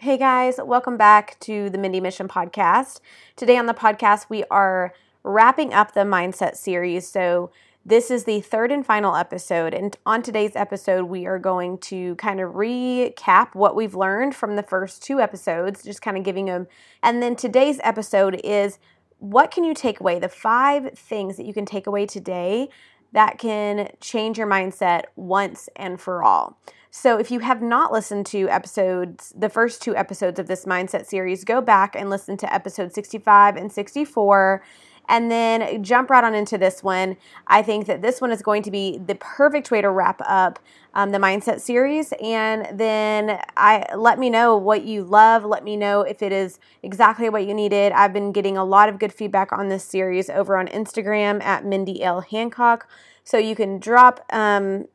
Hey guys, welcome back to the Mindy Mission podcast. Today on the podcast, we are wrapping up the mindset series. So, this is the third and final episode. And on today's episode, we are going to kind of recap what we've learned from the first two episodes, just kind of giving them. And then today's episode is what can you take away? The five things that you can take away today that can change your mindset once and for all. So, if you have not listened to episodes, the first two episodes of this mindset series, go back and listen to episode 65 and 64 and then jump right on into this one. I think that this one is going to be the perfect way to wrap up um, the mindset series. And then I let me know what you love. Let me know if it is exactly what you needed. I've been getting a lot of good feedback on this series over on Instagram at Mindy L Hancock. So you can drop um,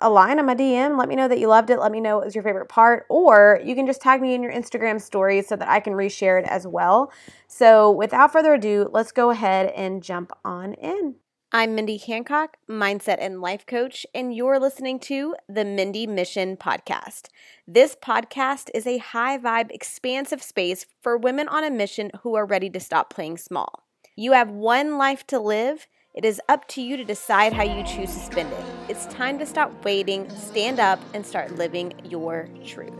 a line on my DM. Let me know that you loved it. Let me know what was your favorite part. Or you can just tag me in your Instagram stories so that I can reshare it as well. So without further ado, let's go ahead and jump on in. I'm Mindy Hancock, mindset and life coach, and you're listening to the Mindy Mission Podcast. This podcast is a high vibe, expansive space for women on a mission who are ready to stop playing small. You have one life to live it is up to you to decide how you choose to spend it. It's time to stop waiting, stand up, and start living your truth.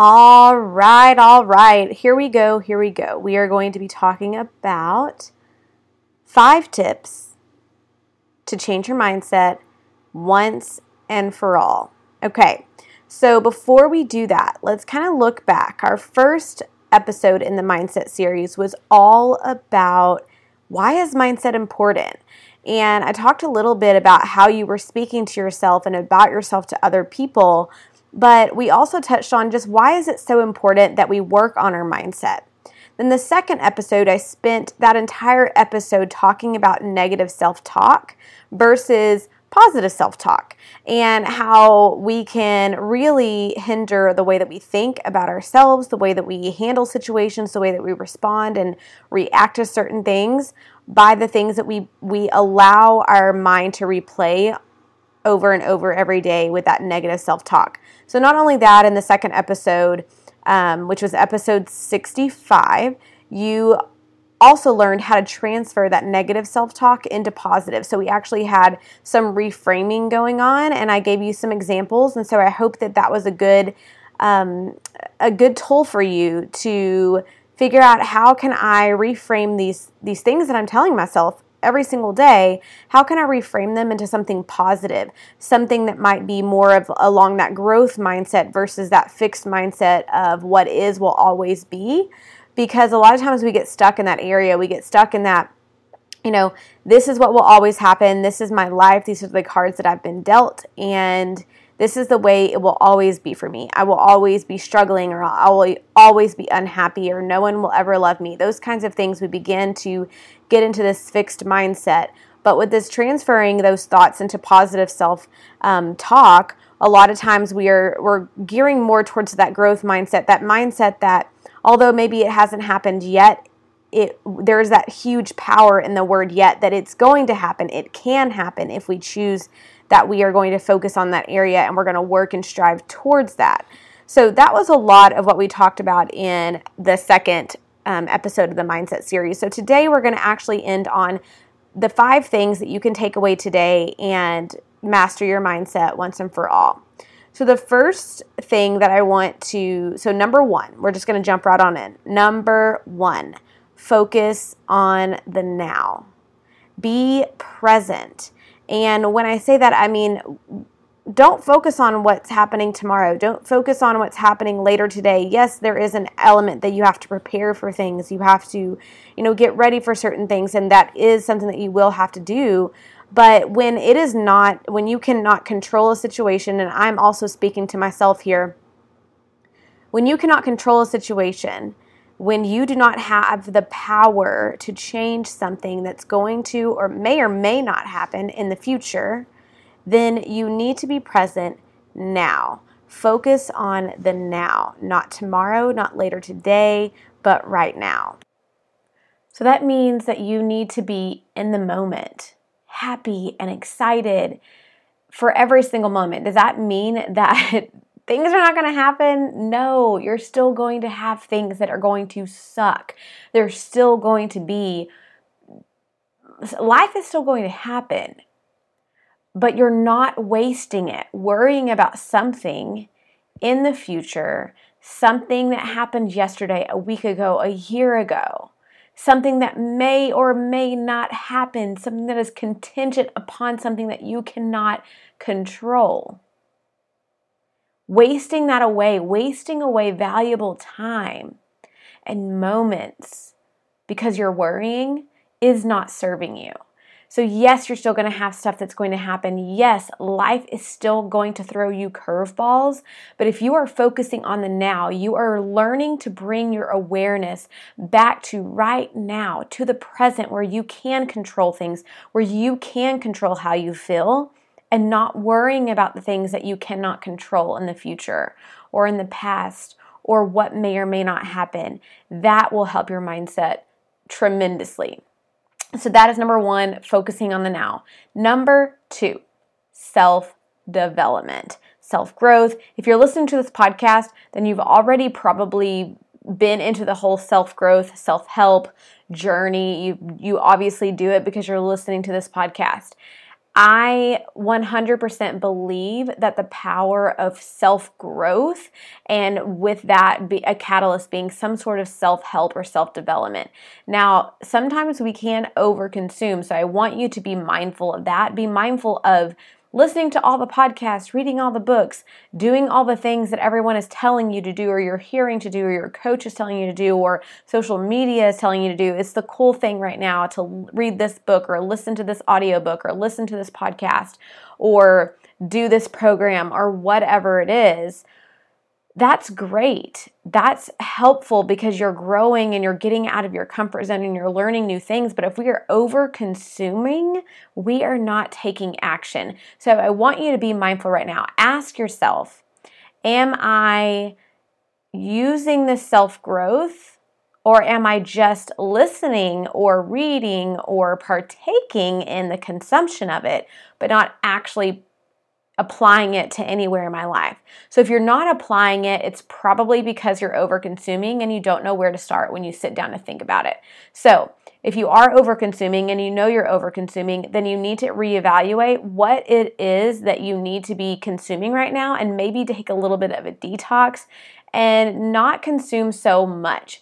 All right, all right. Here we go. Here we go. We are going to be talking about five tips to change your mindset once and for all. Okay, so before we do that, let's kind of look back. Our first episode in the mindset series was all about why is mindset important? And I talked a little bit about how you were speaking to yourself and about yourself to other people but we also touched on just why is it so important that we work on our mindset. Then the second episode, I spent that entire episode talking about negative self talk versus positive self talk and how we can really hinder the way that we think about ourselves, the way that we handle situations, the way that we respond and react to certain things by the things that we, we allow our mind to replay over and over every day with that negative self talk. So, not only that, in the second episode, um, which was episode 65, you also learned how to transfer that negative self talk into positive. So, we actually had some reframing going on, and I gave you some examples. And so, I hope that that was a good. Um, a good tool for you to figure out how can I reframe these these things that I'm telling myself every single day, how can I reframe them into something positive? Something that might be more of along that growth mindset versus that fixed mindset of what is will always be. Because a lot of times we get stuck in that area, we get stuck in that you know, this is what will always happen. This is my life. These are the cards that I've been dealt. And this is the way it will always be for me. I will always be struggling or I will always be unhappy or no one will ever love me. Those kinds of things we begin to get into this fixed mindset. But with this transferring those thoughts into positive self um, talk, a lot of times we are we're gearing more towards that growth mindset, that mindset that although maybe it hasn't happened yet, it there's that huge power in the word yet that it's going to happen. It can happen if we choose that we are going to focus on that area and we're going to work and strive towards that. So that was a lot of what we talked about in the second um, episode of the Mindset series. So today we're going to actually end on the five things that you can take away today and master your mindset once and for all. So the first thing that I want to, so number one, we're just going to jump right on in. Number one, focus on the now. Be present. And when I say that, I mean, don't focus on what's happening tomorrow. Don't focus on what's happening later today. Yes, there is an element that you have to prepare for things. You have to, you know, get ready for certain things and that is something that you will have to do. But when it is not when you cannot control a situation and I'm also speaking to myself here, when you cannot control a situation, when you do not have the power to change something that's going to or may or may not happen in the future, then you need to be present now. Focus on the now, not tomorrow, not later today, but right now. So that means that you need to be in the moment, happy and excited for every single moment. Does that mean that things are not going to happen? No, you're still going to have things that are going to suck. There's still going to be, life is still going to happen, but you're not wasting it worrying about something in the future, something that happened yesterday, a week ago, a year ago. Something that may or may not happen, something that is contingent upon something that you cannot control wasting that away, wasting away valuable time and moments because you're worrying is not serving you. So, yes, you're still going to have stuff that's going to happen. Yes, life is still going to throw you curveballs. But if you are focusing on the now, you are learning to bring your awareness back to right now, to the present, where you can control things, where you can control how you feel and not worrying about the things that you cannot control in the future or in the past or what may or may not happen. That will help your mindset tremendously. So, that is number one, focusing on the now. Number two, self development, self growth. If you're listening to this podcast, then you've already probably been into the whole self growth, self help journey. You, you obviously do it because you're listening to this podcast. I 100% believe that the power of self growth and with that be a catalyst being some sort of self help or self development. Now, sometimes we can overconsume, so I want you to be mindful of that. Be mindful of listening to all the podcasts, reading all the books, doing all the things that everyone is telling you to do, or you're hearing to do, or your coach is telling you to do, or social media is telling you to do. It's the cool thing right now to read this book, or listen to this audiobook, or listen to this podcast, or do this program, or whatever it is that's great. That's helpful because you're growing and you're getting out of your comfort zone and you're learning new things. But if we are over consuming, we are not taking action. So I want you to be mindful right now. Ask yourself Am I using this self growth? Or am I just listening or reading or partaking in the consumption of it, but not actually applying it to anywhere in my life. So if you're not applying it, it's probably because you're over consuming and you don't know where to start when you sit down to think about it. So if you are over consuming and you know you're over consuming, then you need to reevaluate what it is that you need to be consuming right now and maybe take a little bit of a detox and not consume so much.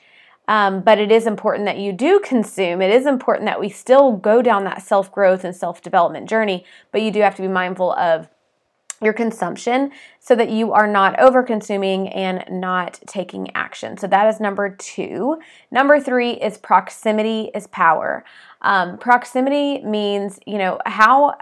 Um, but it is important that you do consume. It is important that we still go down that self growth and self development journey, but you do have to be mindful of your consumption so that you are not over consuming and not taking action. So that is number two. Number three is proximity is power. Um, proximity means, you know, how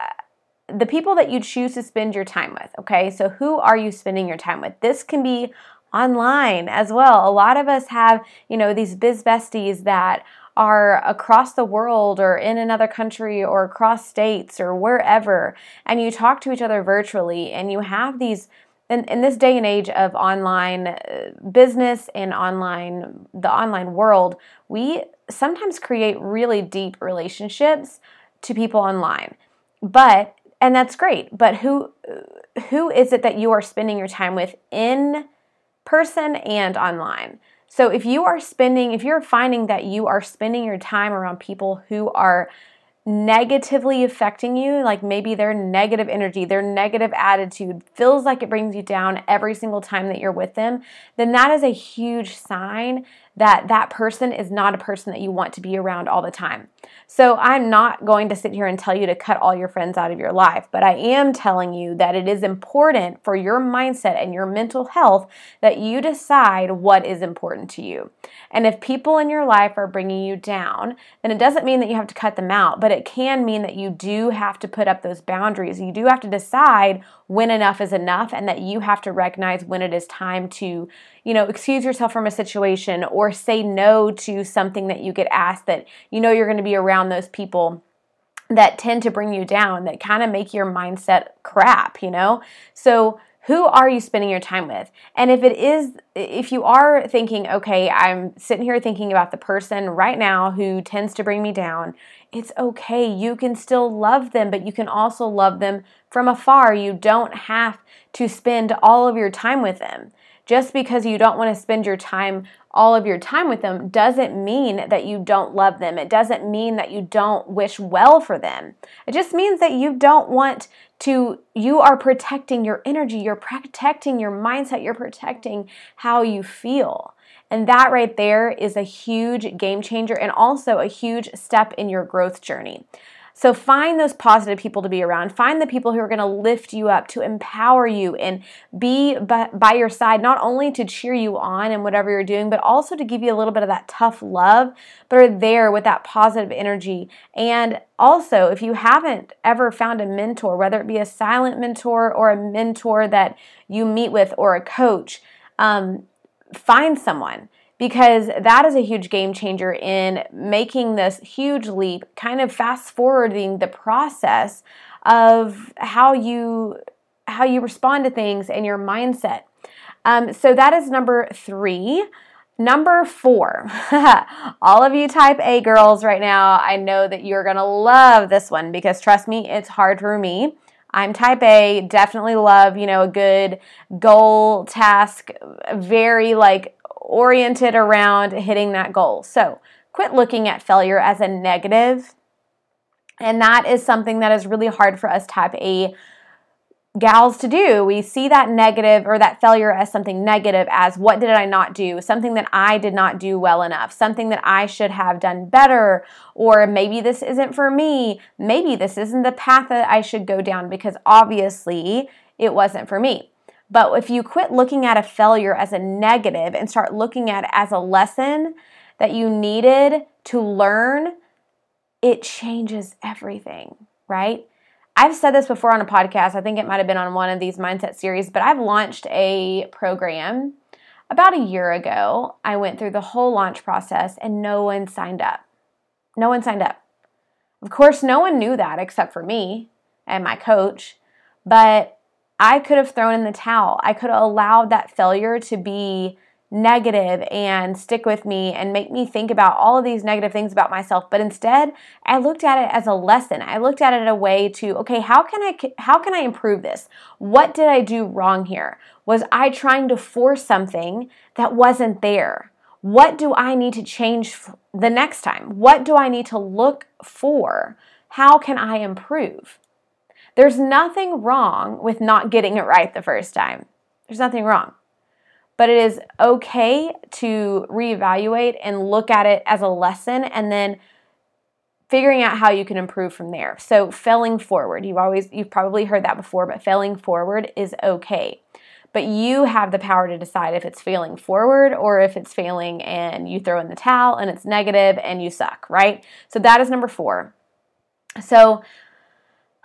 the people that you choose to spend your time with. Okay, so who are you spending your time with? This can be online as well. A lot of us have, you know, these biz besties that are across the world or in another country or across states or wherever, and you talk to each other virtually and you have these in, in this day and age of online uh, business and online the online world we sometimes create really deep relationships to people online. But and that's great but who who is it that you are spending your time with in person and online so if you are spending, if you're finding that you are spending your time around people who are negatively affecting you, like maybe their negative energy, their negative attitude feels like it brings you down every single time that you're with them, then that is a huge sign that that person is not a person that you want to be around all the time. So I'm not going to sit here and tell you to cut all your friends out of your life, but I am telling you that it is important for your mindset and your mental health that you decide what is important to you. And if people in your life are bringing you down, then it doesn't mean that you have to cut them out, but it can mean that you do have to put up those boundaries. You do have to decide when enough is enough and that you have to recognize when it is time to, you know, excuse yourself from a situation or or say no to something that you get asked that you know you're going to be around those people that tend to bring you down, that kind of make your mindset crap, you know? So, who are you spending your time with? And if it is, if you are thinking, okay, I'm sitting here thinking about the person right now who tends to bring me down, it's okay. You can still love them, but you can also love them from afar. You don't have to spend all of your time with them. Just because you don't want to spend your time all of your time with them doesn't mean that you don't love them. It doesn't mean that you don't wish well for them. It just means that you don't want to, you are protecting your energy, you're protecting your mindset, you're protecting how you feel. And that right there is a huge game changer and also a huge step in your growth journey. So find those positive people to be around. Find the people who are going to lift you up, to empower you, and be by your side, not only to cheer you on in whatever you're doing, but also to give you a little bit of that tough love, but are there with that positive energy. And also, if you haven't ever found a mentor, whether it be a silent mentor or a mentor that you meet with or a coach, um, find someone because that is a huge game changer in making this huge leap, kind of fast forwarding the process of how you how you respond to things and your mindset. Um, so that is number three. Number four, all of you type A girls right now, I know that you're gonna love this one because trust me, it's hard for me. I'm type A, definitely love, you know, a good goal task, very like oriented around hitting that goal. So quit looking at failure as a negative. And that is something that is really hard for us type A gals to do. We see that negative or that failure as something negative, as what did I not do? Something that I did not do well enough, something that I should have done better, or maybe this isn't for me. Maybe this isn't the path that I should go down because obviously it wasn't for me. But if you quit looking at a failure as a negative and start looking at it as a lesson that you needed to learn, it changes everything, right? I've said this before on a podcast. I think it might have been on one of these mindset series, but I've launched a program about a year ago. I went through the whole launch process and no one signed up. No one signed up. Of course, no one knew that except for me and my coach, but I could have thrown in the towel. I could have allowed that failure to be negative and stick with me and make me think about all of these negative things about myself. But instead I looked at it as a lesson. I looked at it a way to okay how can I how can I improve this? What did I do wrong here? Was I trying to force something that wasn't there? What do I need to change the next time? What do I need to look for? How can I improve there's nothing wrong with not getting it right the first time. There's nothing wrong. But it is okay to reevaluate and look at it as a lesson and then figuring out how you can improve from there. So failing forward, you've always you've probably heard that before, but failing forward is okay. But you have the power to decide if it's failing forward or if it's failing and you throw in the towel and it's negative and you suck, right? So that is number 4. So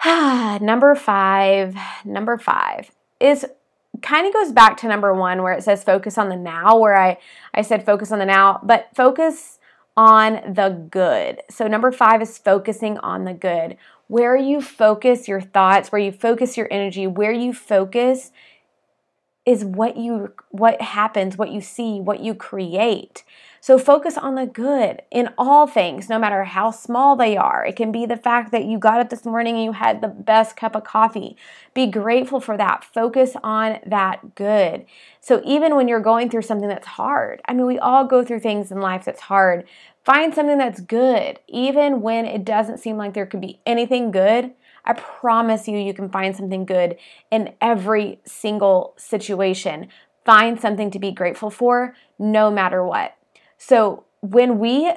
number five, number five is kind of goes back to number one where it says focus on the now, where I, I said focus on the now, but focus on the good. So number five is focusing on the good. Where you focus your thoughts, where you focus your energy, where you focus is what you what happens, what you see, what you create. So focus on the good in all things, no matter how small they are. It can be the fact that you got up this morning and you had the best cup of coffee. Be grateful for that. Focus on that good. So even when you're going through something that's hard, I mean, we all go through things in life that's hard. Find something that's good, even when it doesn't seem like there could be anything good. I promise you, you can find something good in every single situation. Find something to be grateful for, no matter what. So when we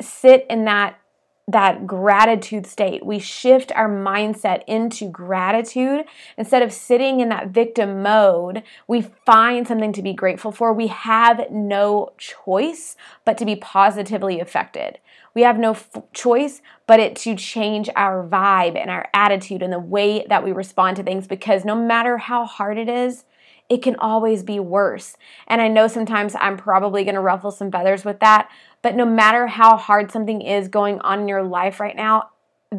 sit in that that gratitude state. We shift our mindset into gratitude. Instead of sitting in that victim mode, we find something to be grateful for. We have no choice but to be positively affected. We have no f- choice but it to change our vibe and our attitude and the way that we respond to things because no matter how hard it is, it can always be worse. And I know sometimes I'm probably going to ruffle some feathers with that, but no matter how hard something is going on in your life right now,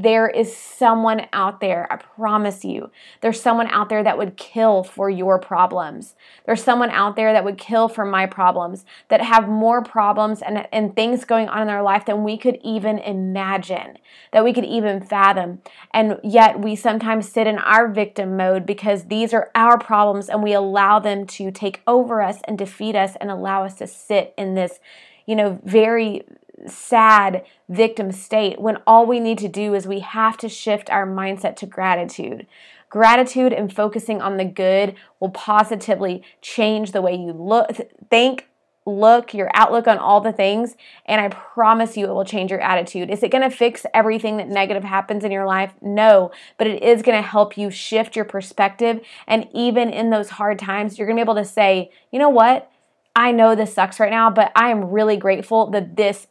there is someone out there, I promise you, there's someone out there that would kill for your problems. There's someone out there that would kill for my problems, that have more problems and, and things going on in their life than we could even imagine, that we could even fathom. And yet we sometimes sit in our victim mode because these are our problems and we allow them to take over us and defeat us and allow us to sit in this, you know, very sad victim state when all we need to do is we have to shift our mindset to gratitude. Gratitude and focusing on the good will positively change the way you look, think, look, your outlook on all the things, and I promise you it will change your attitude. Is it going to fix everything that negative happens in your life? No, but it is going to help you shift your perspective. And even in those hard times, you're going to be able to say, you know what? I know this sucks right now, but I am really grateful that this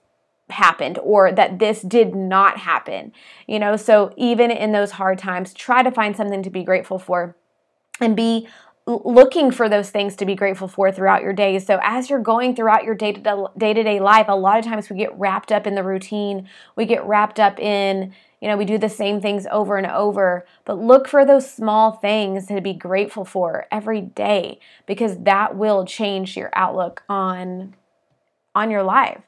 happened or that this did not happen. You know, so even in those hard times, try to find something to be grateful for and be looking for those things to be grateful for throughout your day. So as you're going throughout your day-to-day life, a lot of times we get wrapped up in the routine. We get wrapped up in, you know, we do the same things over and over, but look for those small things to be grateful for every day because that will change your outlook on on your life.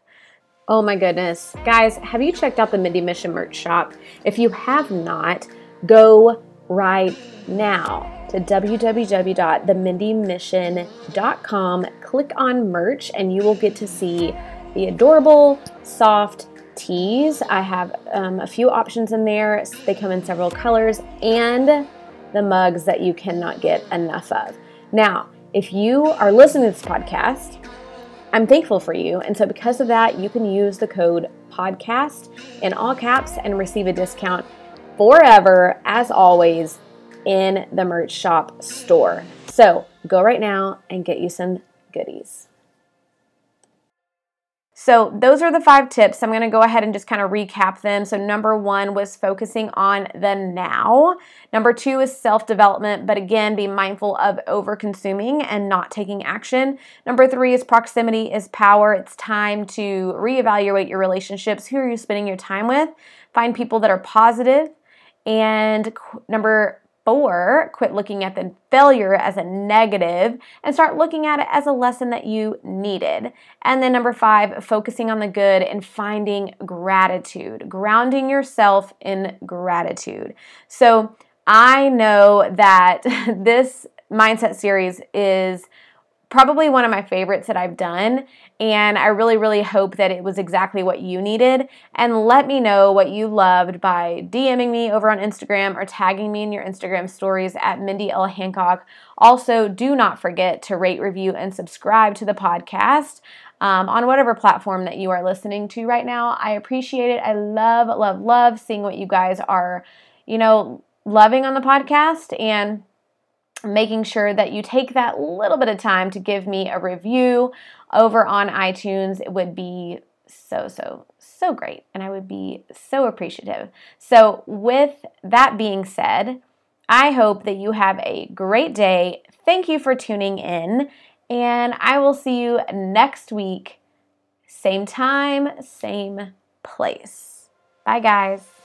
Oh my goodness. Guys, have you checked out the Mindy Mission merch shop? If you have not, go right now to www.themindymission.com, click on merch, and you will get to see the adorable, soft tees. I have um, a few options in there. They come in several colors, and the mugs that you cannot get enough of. Now, if you are listening to this podcast, I'm thankful for you. And so, because of that, you can use the code podcast in all caps and receive a discount forever, as always, in the merch shop store. So, go right now and get you some goodies. So, those are the five tips. I'm going to go ahead and just kind of recap them. So, number one was focusing on the now. Number two is self development, but again, be mindful of over consuming and not taking action. Number three is proximity is power. It's time to reevaluate your relationships. Who are you spending your time with? Find people that are positive. And number Four, quit looking at the failure as a negative and start looking at it as a lesson that you needed. And then number five, focusing on the good and finding gratitude, grounding yourself in gratitude. So I know that this mindset series is probably one of my favorites that I've done. And I really, really hope that it was exactly what you needed. And let me know what you loved by DMing me over on Instagram or tagging me in your Instagram stories at Mindy L. Hancock. Also, do not forget to rate, review, and subscribe to the podcast. Um, on whatever platform that you are listening to right now. I appreciate it. I love, love, love seeing what you guys are, you know, loving on the podcast. And making sure that you take that little bit of time to give me a review over on iTunes. It would be so, so, so great. And I would be so appreciative. So, with that being said, I hope that you have a great day. Thank you for tuning in. And I will see you next week, same time, same place. Bye, guys.